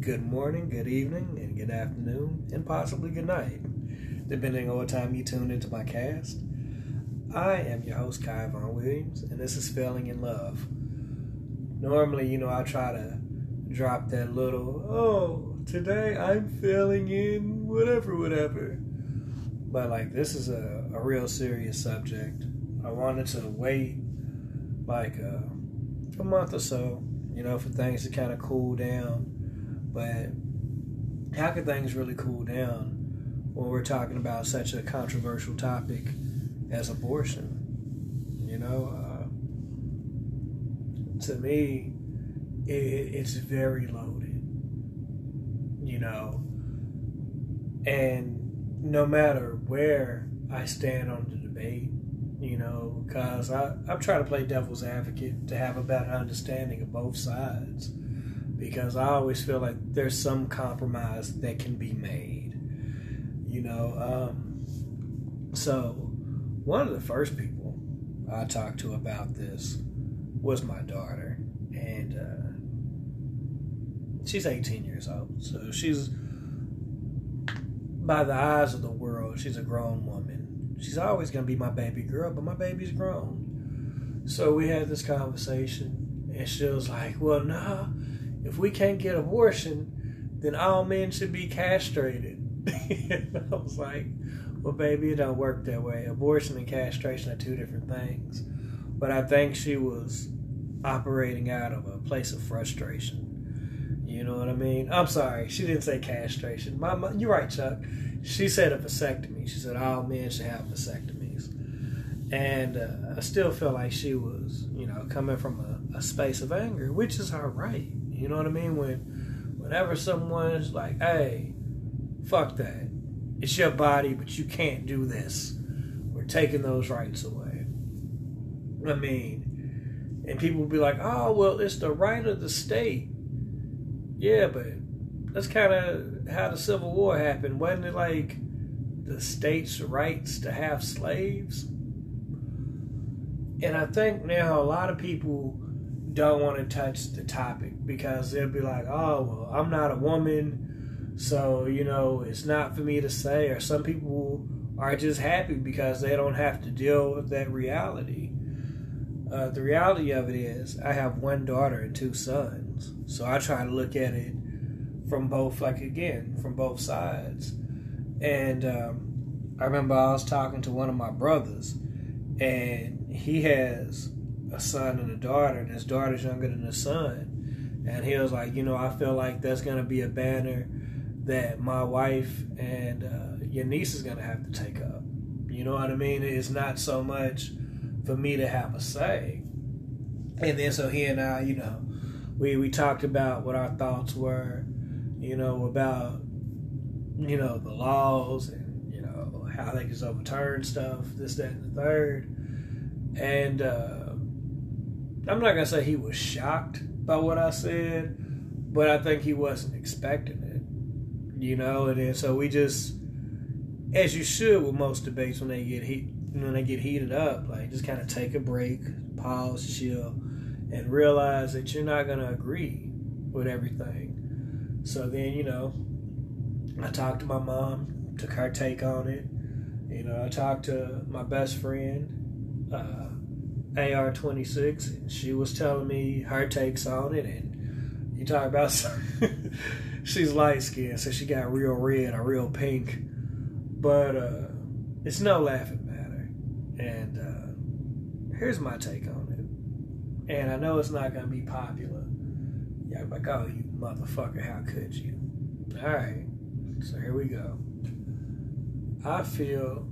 good morning, good evening, and good afternoon, and possibly good night, depending on what time you tune into my cast. I am your host, Kai Von Williams, and this is Failing in Love. Normally, you know, I try to drop that little, oh, today I'm failing in whatever, whatever. But, like, this is a, a real serious subject. I wanted to wait, like, uh, a month or so, you know, for things to kind of cool down but how can things really cool down when we're talking about such a controversial topic as abortion? You know, uh, to me, it, it's very loaded. You know, and no matter where I stand on the debate, you know, because I'm trying to play devil's advocate to have a better understanding of both sides because I always feel like there's some compromise that can be made. You know, um, so one of the first people I talked to about this was my daughter, and uh, she's 18 years old, so she's by the eyes of the world, she's a grown woman. She's always going to be my baby girl, but my baby's grown. So we had this conversation, and she was like, "Well, nah." If we can't get abortion, then all men should be castrated. I was like, well, baby, it don't work that way. Abortion and castration are two different things. But I think she was operating out of a place of frustration. You know what I mean? I'm sorry, she didn't say castration. My, my, you're right, Chuck. She said a vasectomy. She said all men should have vasectomies. And uh, I still feel like she was, you know, coming from a, a space of anger, which is her right. You know what I mean? When whenever someone's like, "Hey, fuck that. It's your body, but you can't do this. We're taking those rights away." I mean, and people will be like, "Oh, well, it's the right of the state." Yeah, but that's kind of how the Civil War happened. Wasn't it like the state's rights to have slaves? And I think now a lot of people don't want to touch the topic because they'll be like, oh, well, I'm not a woman, so, you know, it's not for me to say. Or some people are just happy because they don't have to deal with that reality. Uh, the reality of it is, I have one daughter and two sons, so I try to look at it from both, like again, from both sides. And um, I remember I was talking to one of my brothers, and he has a son and a daughter, and his daughter's younger than his son. And he was like, you know, I feel like that's to be a banner that my wife and uh, your niece is to have to take up. You know what I mean? It's not so much for me to have a say. And then so he and I, you know, we, we talked about what our thoughts were, you know, about, you know, the laws and, you know, how they can overturn stuff, this, that, and the third. And, uh, I'm not gonna say he was shocked by what I said, but I think he wasn't expecting it. You know, and then so we just, as you should with most debates when they get heat, when they get heated up, like just kind of take a break, pause, chill, and realize that you're not gonna agree with everything. So then, you know, I talked to my mom, took her take on it. You know, I talked to my best friend. Uh, AR 26, and she was telling me her takes on it. And you talk about she's light skinned, so she got real red or real pink. But uh, it's no laughing matter. And uh, here's my take on it. And I know it's not to be popular. Yeah, like, oh, you motherfucker, how could you? All right, so here we go. I feel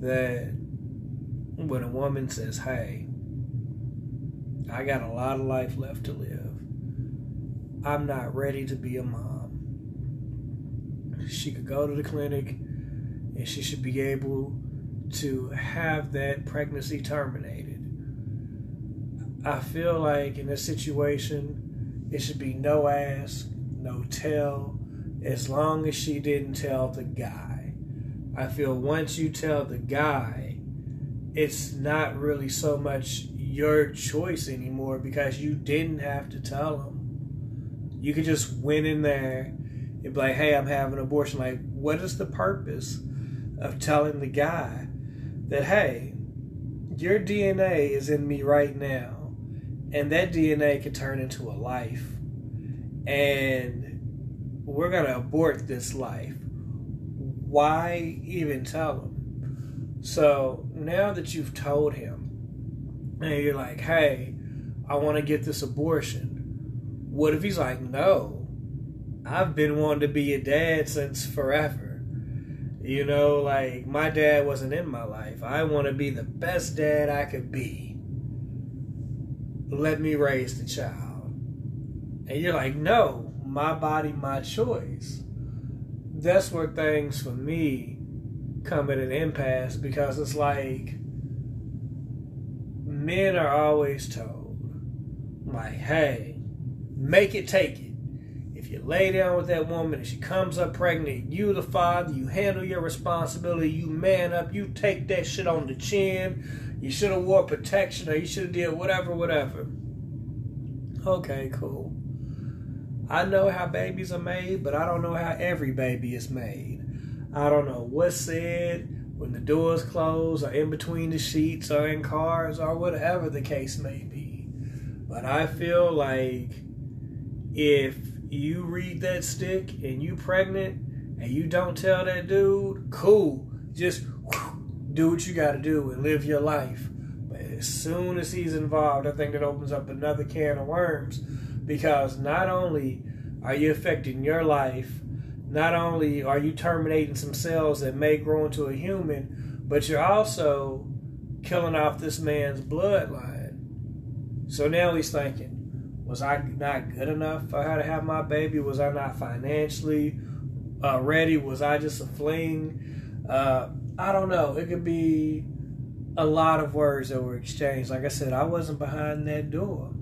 that when a mm-hmm. woman says, Hey, I got a lot of life left to live, I'm not ready to be a mom. She could go to the clinic and she should be able to have that pregnancy terminated. I feel like in this situation, it should be no ask, no tell, as long as she didn't tell the guy. I feel once you tell the guy, it's not really so much your choice anymore because you didn't have to tell them. You could just went in there and be like, hey, I'm having an abortion. Like, what is the purpose of telling the guy that, hey, your DNA is in me right now, and that DNA could turn into a life, and we're to abort this life? Why even tell him? So now that you've told him, and you're like, hey, I want to get this abortion. What if he's like, no, I've been wanting to be a dad since forever. You know, like my dad wasn't in my life. I want to be the best dad I could be. Let me raise the child. And you're like, no, my body, my choice. That's where things for me come at an impasse because it's like men are always told, like, hey, make it take it. If you lay down with that woman and she comes up pregnant, you the father, you handle your responsibility, you man up, you take that shit on the chin. You should have wore protection or you should have did whatever, whatever. Okay, cool. I know how babies are made, but I don't know how every baby is made. I don't know what's said when the doors close or in between the sheets or in cars or whatever the case may be. But I feel like if you read that stick and you pregnant and you don't tell that dude, cool. Just do what you got to do and live your life. But as soon as he's involved, I think that opens up another can of worms because not only are you affecting your life, not only are you terminating some cells that may grow into a human, but you're also killing off this man's bloodline. So now he's thinking, was I not good enough for her to have my baby? Was I not financially uh, ready? Was I just a fling? Uh, I don't know. It could be a lot of words that were exchanged. Like I said, I wasn't behind that door.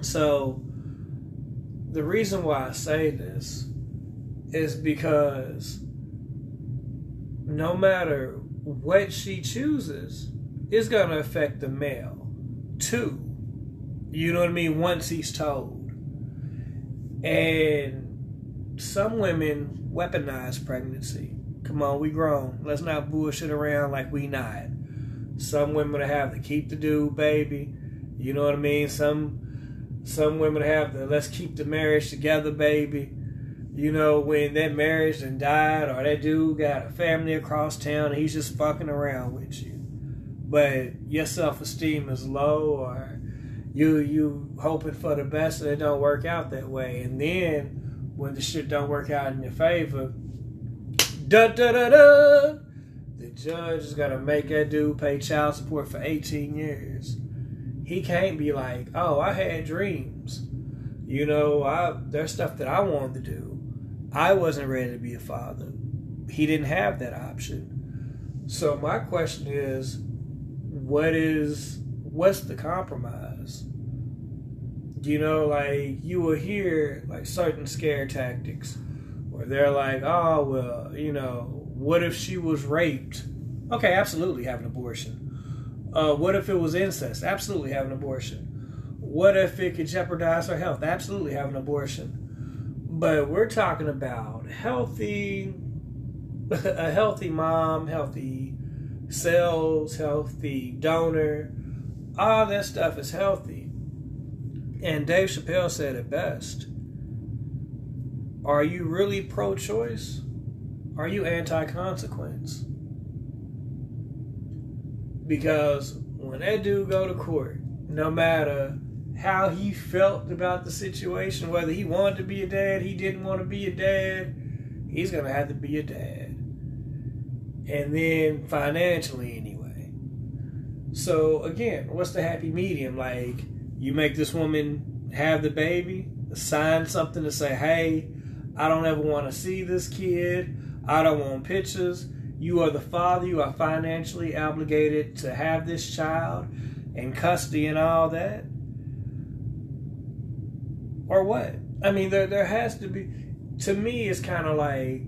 So the reason why I say this is because no matter what she chooses, it's going to affect the male too. You know what I mean? Once he's told. And some women weaponize pregnancy. Come on, we grown. Let's not bullshit around like we not. Some women have to keep the dude, baby. You know what I mean? Some some women have the let's keep the marriage together, baby. You know, when that marriage and died or that dude got a family across town he's just fucking around with you. But your self esteem is low or you you hoping for the best and it don't work out that way. And then when the shit don't work out in your favor, da da da da the judge is gonna make that dude pay child support for 18 years. He can't be like, oh, I had dreams. You know, I there's stuff that I wanted to do. I wasn't ready to be a father. He didn't have that option. So my question is, what is what's the compromise? You know, like you will hear like certain scare tactics where they're like, oh well, you know, what if she was raped? Okay, absolutely have an abortion. Uh, what if it was incest? Absolutely have an abortion. What if it could jeopardize her health? Absolutely have an abortion. But we're talking about healthy, a healthy mom, healthy cells, healthy donor, all that stuff is healthy. And Dave Chappelle said it best. Are you really pro choice? Are you anti consequence? Because when that dude go to court, no matter how he felt about the situation, whether he wanted to be a dad, he didn't want to be a dad, he's gonna have to be a dad. And then financially anyway. So again, what's the happy medium? Like you make this woman have the baby, sign something to say, hey, I don't ever want to see this kid. I don't want pictures. You are the father. You are financially obligated to have this child and custody and all that. Or what? I mean, there there has to be. To me, it's kind of like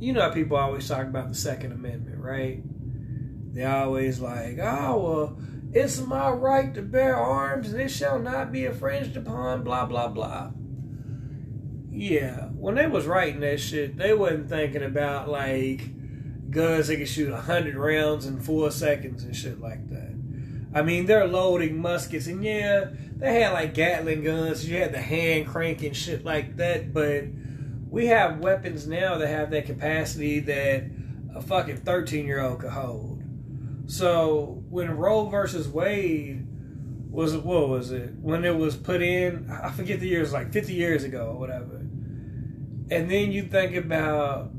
you know, how people always talk about the Second Amendment, right? They always like, oh well, It's my right to bear arms, and it shall not be infringed upon, blah, blah, blah. Yeah, when they was writing that shit, they wasn't thinking about, like, guns that can shoot 100 rounds in four seconds and shit like that. I mean, they're loading muskets, and yeah, they had, like, Gatling guns, you had the hand crank and shit like that, but we have weapons now that have that capacity that a fucking 13 year old could hold. So when Roe versus Wade was what was it when it was put in? I forget the years, like 50 years ago or whatever. And then you think about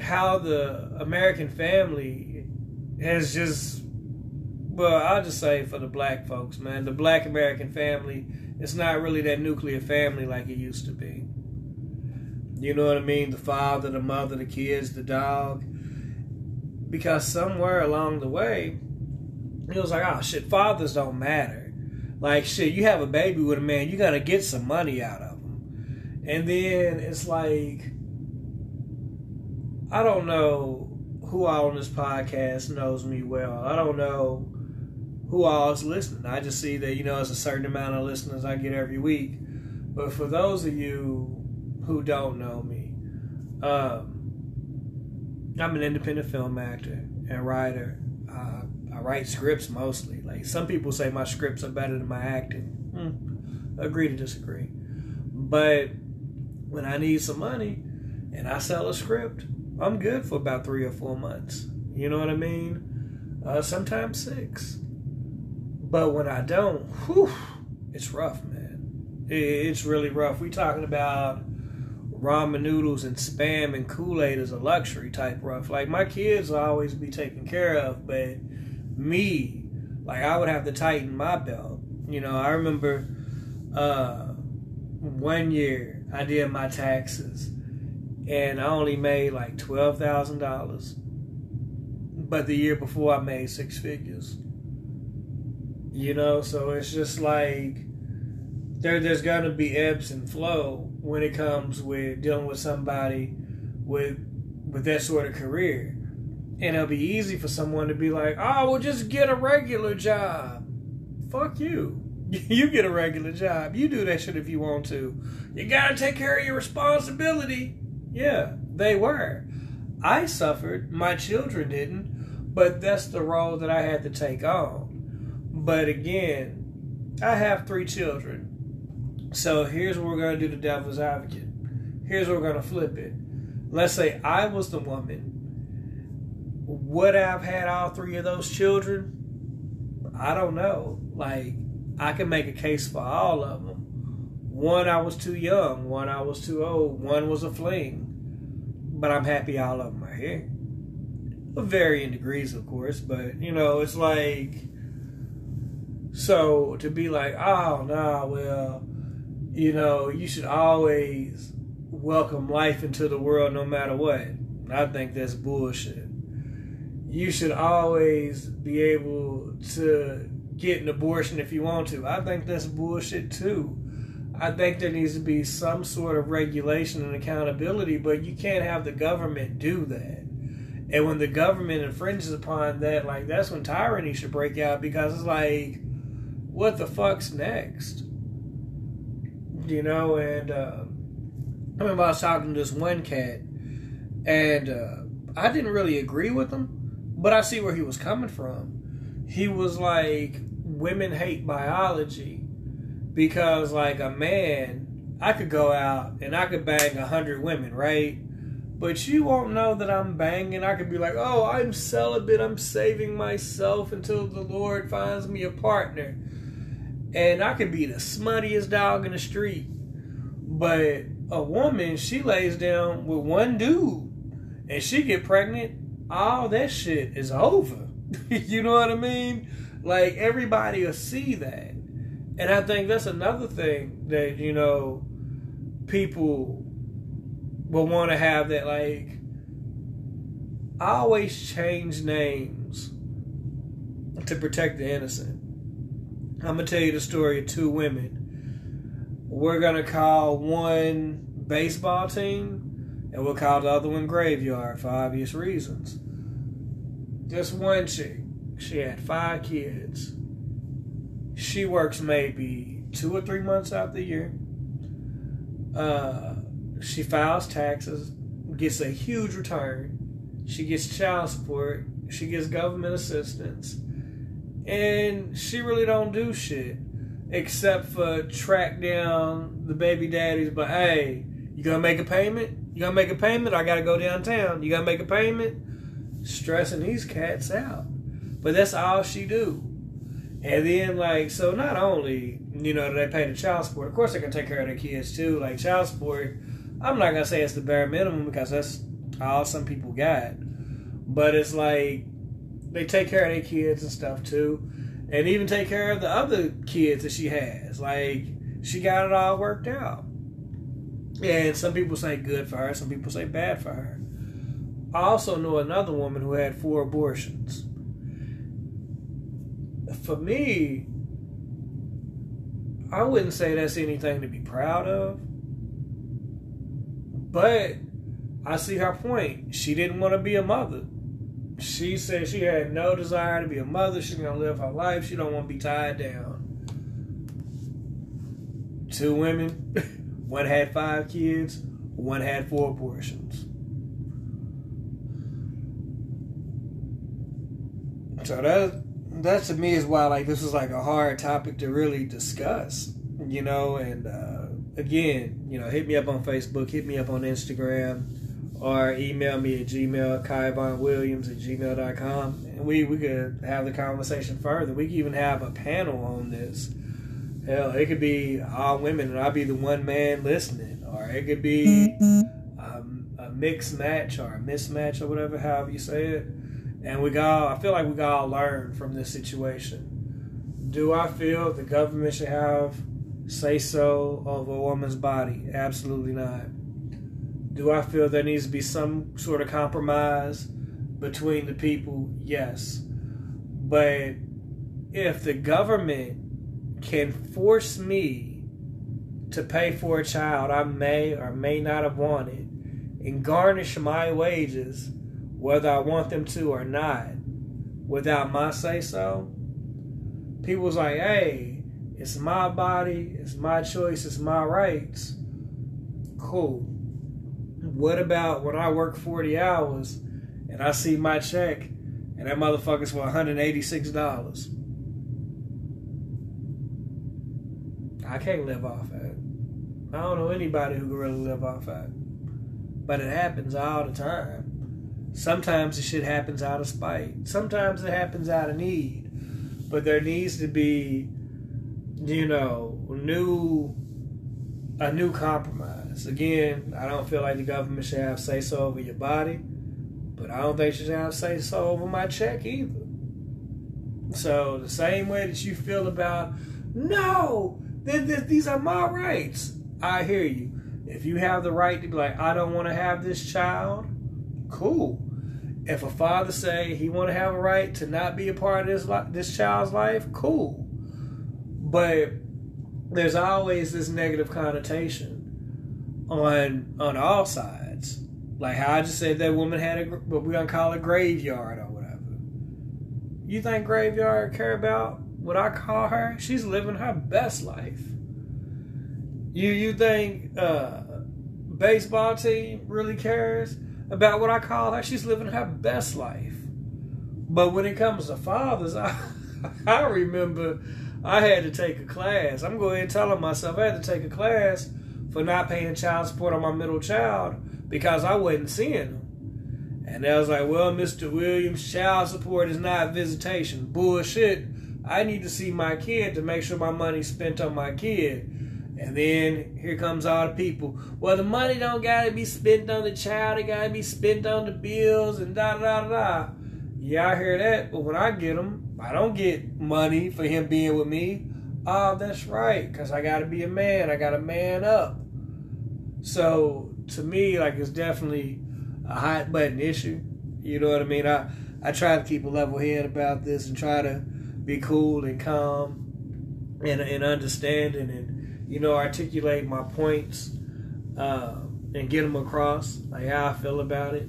how the American family has just well, I'll just say for the black folks, man, the black American family, it's not really that nuclear family like it used to be. You know what I mean? The father, the mother, the kids, the dog. Because somewhere along the way, it was like, oh shit, fathers don't matter. Like shit, you have a baby with a man, you gotta get some money out of him. And then it's like, I don't know who on this podcast knows me well. I don't know who all is listening. I just see that, you know, it's a certain amount of listeners I get every week. But for those of you who don't know me, um, I'm an independent film actor and writer. Uh, I write scripts mostly. Like some people say my scripts are better than my acting. Hmm. Agree to disagree. But when I need some money and I sell a script, I'm good for about three or four months. You know what I mean? Uh, sometimes six. But when I don't, whew, it's rough, man. It's really rough. We talking about ramen noodles and spam and Kool Aid is a luxury type rough. Like my kids will always be taken care of, but me, like I would have to tighten my belt. You know, I remember uh, one year I did my taxes and I only made like twelve thousand dollars. But the year before I made six figures. You know, so it's just like there there's gonna be ebbs and flow when it comes with dealing with somebody with with that sort of career. And it'll be easy for someone to be like, oh, well, just get a regular job. Fuck you. You get a regular job. You do that shit if you want to. You gotta take care of your responsibility. Yeah, they were. I suffered. My children didn't. But that's the role that I had to take on. But again, I have three children. So here's what we're going to do the devil's advocate. Here's what we're going to flip it. Let's say I was the woman. Would I have had all three of those children? I don't know. Like, I can make a case for all of them. One, I was too young. One, I was too old. One was a fling. But I'm happy all of them are here. Varying degrees, of course. But, you know, it's like. So to be like, oh, no, well, you know, you should always welcome life into the world no matter what. I think that's bullshit. You should always be able to get an abortion if you want to. I think that's bullshit too. I think there needs to be some sort of regulation and accountability, but you can't have the government do that. And when the government infringes upon that, like that's when tyranny should break out because it's like, what the fuck's next? you know, and uh, I remember I was talking to this one cat, and uh, I didn't really agree with him, but I see where he was coming from. He was like, women hate biology because, like, a man, I could go out and I could bang a hundred women, right? But you won't know that I'm banging. I could be like, oh, I'm celibate. I'm saving myself until the Lord finds me a partner and I could be the smuttiest dog in the street. But a woman, she lays down with one dude and she get pregnant, all that shit is over. you know what I mean? Like everybody will see that. And I think that's another thing that, you know, people will want to have that like I always change names to protect the innocent. I'm gonna tell you the story of two women. We're gonna call one baseball team, and we'll call the other one graveyard for obvious reasons. This one chick, she had five kids. she works maybe two or three months out the year. Uh, she files taxes, gets a huge return. She gets child support. She gets government assistance, and she really don't do shit except for track down the baby daddies. But hey, you gonna make a payment? You gonna make a payment? I gotta go downtown. You gotta make a payment? Stressing these cats out. But that's all she do. And then like so not only, you know, do they pay the child support, of course they can take care of their kids too. Like child support, I'm not gonna say it's the bare minimum because that's all some people got. But it's like they take care of their kids and stuff too. And even take care of the other kids that she has. Like she got it all worked out. And some people say good for her, some people say bad for her. I also know another woman who had four abortions. For me, I wouldn't say that's anything to be proud of. But I see her point. She didn't want to be a mother. She said she had no desire to be a mother. She's gonna live her life. She don't want to be tied down. Two women. One had five kids, one had four abortions. So that that to me is why like this is like a hard topic to really discuss, you know. And uh, again, you know, hit me up on Facebook, hit me up on Instagram, or email me at gmail Williams at gmail.com and we we could have the conversation further. We could even have a panel on this Hell, it could be all women and I'll be the one man listening, or it could be um, a mixed match or a mismatch or whatever, however you say it. And we got, I feel like we got all learn from this situation. Do I feel the government should have say so over a woman's body? Absolutely not. Do I feel there needs to be some sort of compromise between the people? Yes. But if the government can force me to pay for a child I may or may not have wanted and garnish my wages, whether I want them to or not, without my say so. People's like, hey, it's my body, it's my choice, it's my rights. Cool. What about when I work 40 hours and I see my check and that motherfucker's for $186? I can't live off that. I don't know anybody who can really live off that. But it happens all the time. Sometimes the shit happens out of spite. Sometimes it happens out of need. But there needs to be, you know, new a new compromise. Again, I don't feel like the government should have say so over your body, but I don't think it should have say so over my check either. So the same way that you feel about no, these are my rights. I hear you. If you have the right to be like, I don't want to have this child, cool. If a father say he want to have a right to not be a part of this this child's life, cool. But there's always this negative connotation on on all sides. Like how I just said that woman had a what we gonna call a graveyard or whatever. You think graveyard care about what I call her, she's living her best life. You you think uh, baseball team really cares about what I call her? She's living her best life. But when it comes to fathers, I I remember I had to take a class. I'm going to tell myself I had to take a class for not paying child support on my middle child because I wasn't seeing them. And I was like, well, Mr. Williams, child support is not visitation. Bullshit. I need to see my kid to make sure my money's spent on my kid. And then here comes all the people. Well, the money don't gotta be spent on the child. It gotta be spent on the bills and da da da da. Yeah, I hear that. But when I get him, I don't get money for him being with me. Oh, that's right. Cause I gotta be a man. I gotta man up. So to me, like it's definitely a hot button issue. You know what I mean? I I try to keep a level head about this and try to be cool and calm and, and understanding and you know articulate my points uh, and get them across like how I feel about it.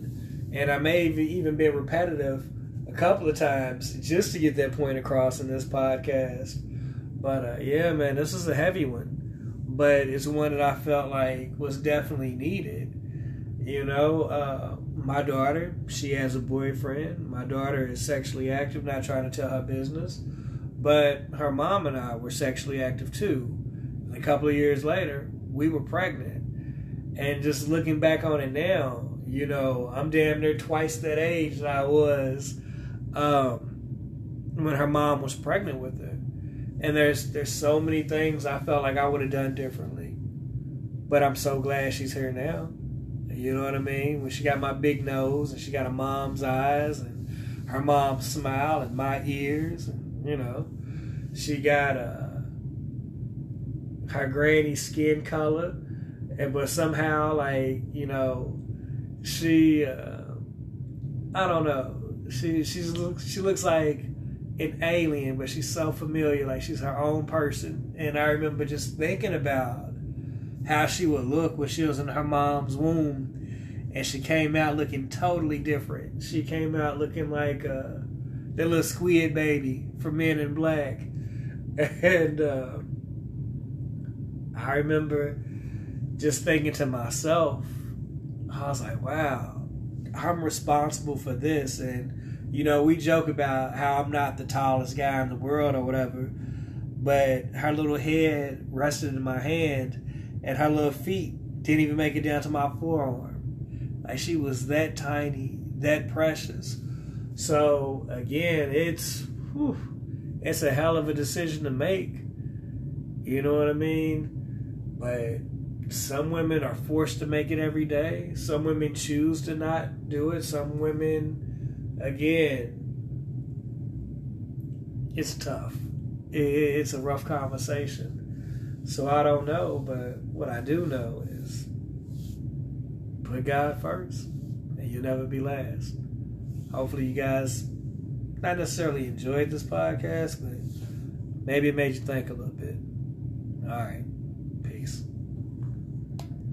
And I may have even been repetitive a couple of times just to get that point across in this podcast. But uh, yeah, man, this is a heavy one, but it's one that I felt like was definitely needed. You know, uh, my daughter, she has a boyfriend. My daughter is sexually active, not trying to tell her business, but her mom and I were sexually active too. And a couple of years later, we were pregnant. And just looking back on it now, you know, I'm damn near twice that age that I was um, when her mom was pregnant with her. And there's there's so many things I felt like I would have done differently. But I'm so glad she's here now. You know what I mean? When she got my big nose and she got a mom's eyes and her mom's smile and my ears and you know, she got uh, her granny skin color, and but somehow like you know, she uh, I don't know. She she's she looks like an alien, but she's so familiar, like she's her own person. And I remember just thinking about how she would look when she was in her mom's womb, and she came out looking totally different. She came out looking like uh, little squid baby from Men in Black, and uh, I remember just thinking to myself, I was like, wow, I'm responsible for this, and you know, we joke about how I'm not the tallest guy in the world or whatever, but her little head rested in my hand, and her little feet didn't even make it down to my forearm. Like she was that tiny, that precious. So again, it's whew, it's a hell of a decision to make. You know what I mean? But some women are forced to make it every day. Some women choose to not do it. Some women again, it's tough. It's a rough conversation. So I don't know, but what I do know is put God first, and you'll never be last. Hopefully, you guys not necessarily enjoyed this podcast, but maybe it made you think a little bit. All right.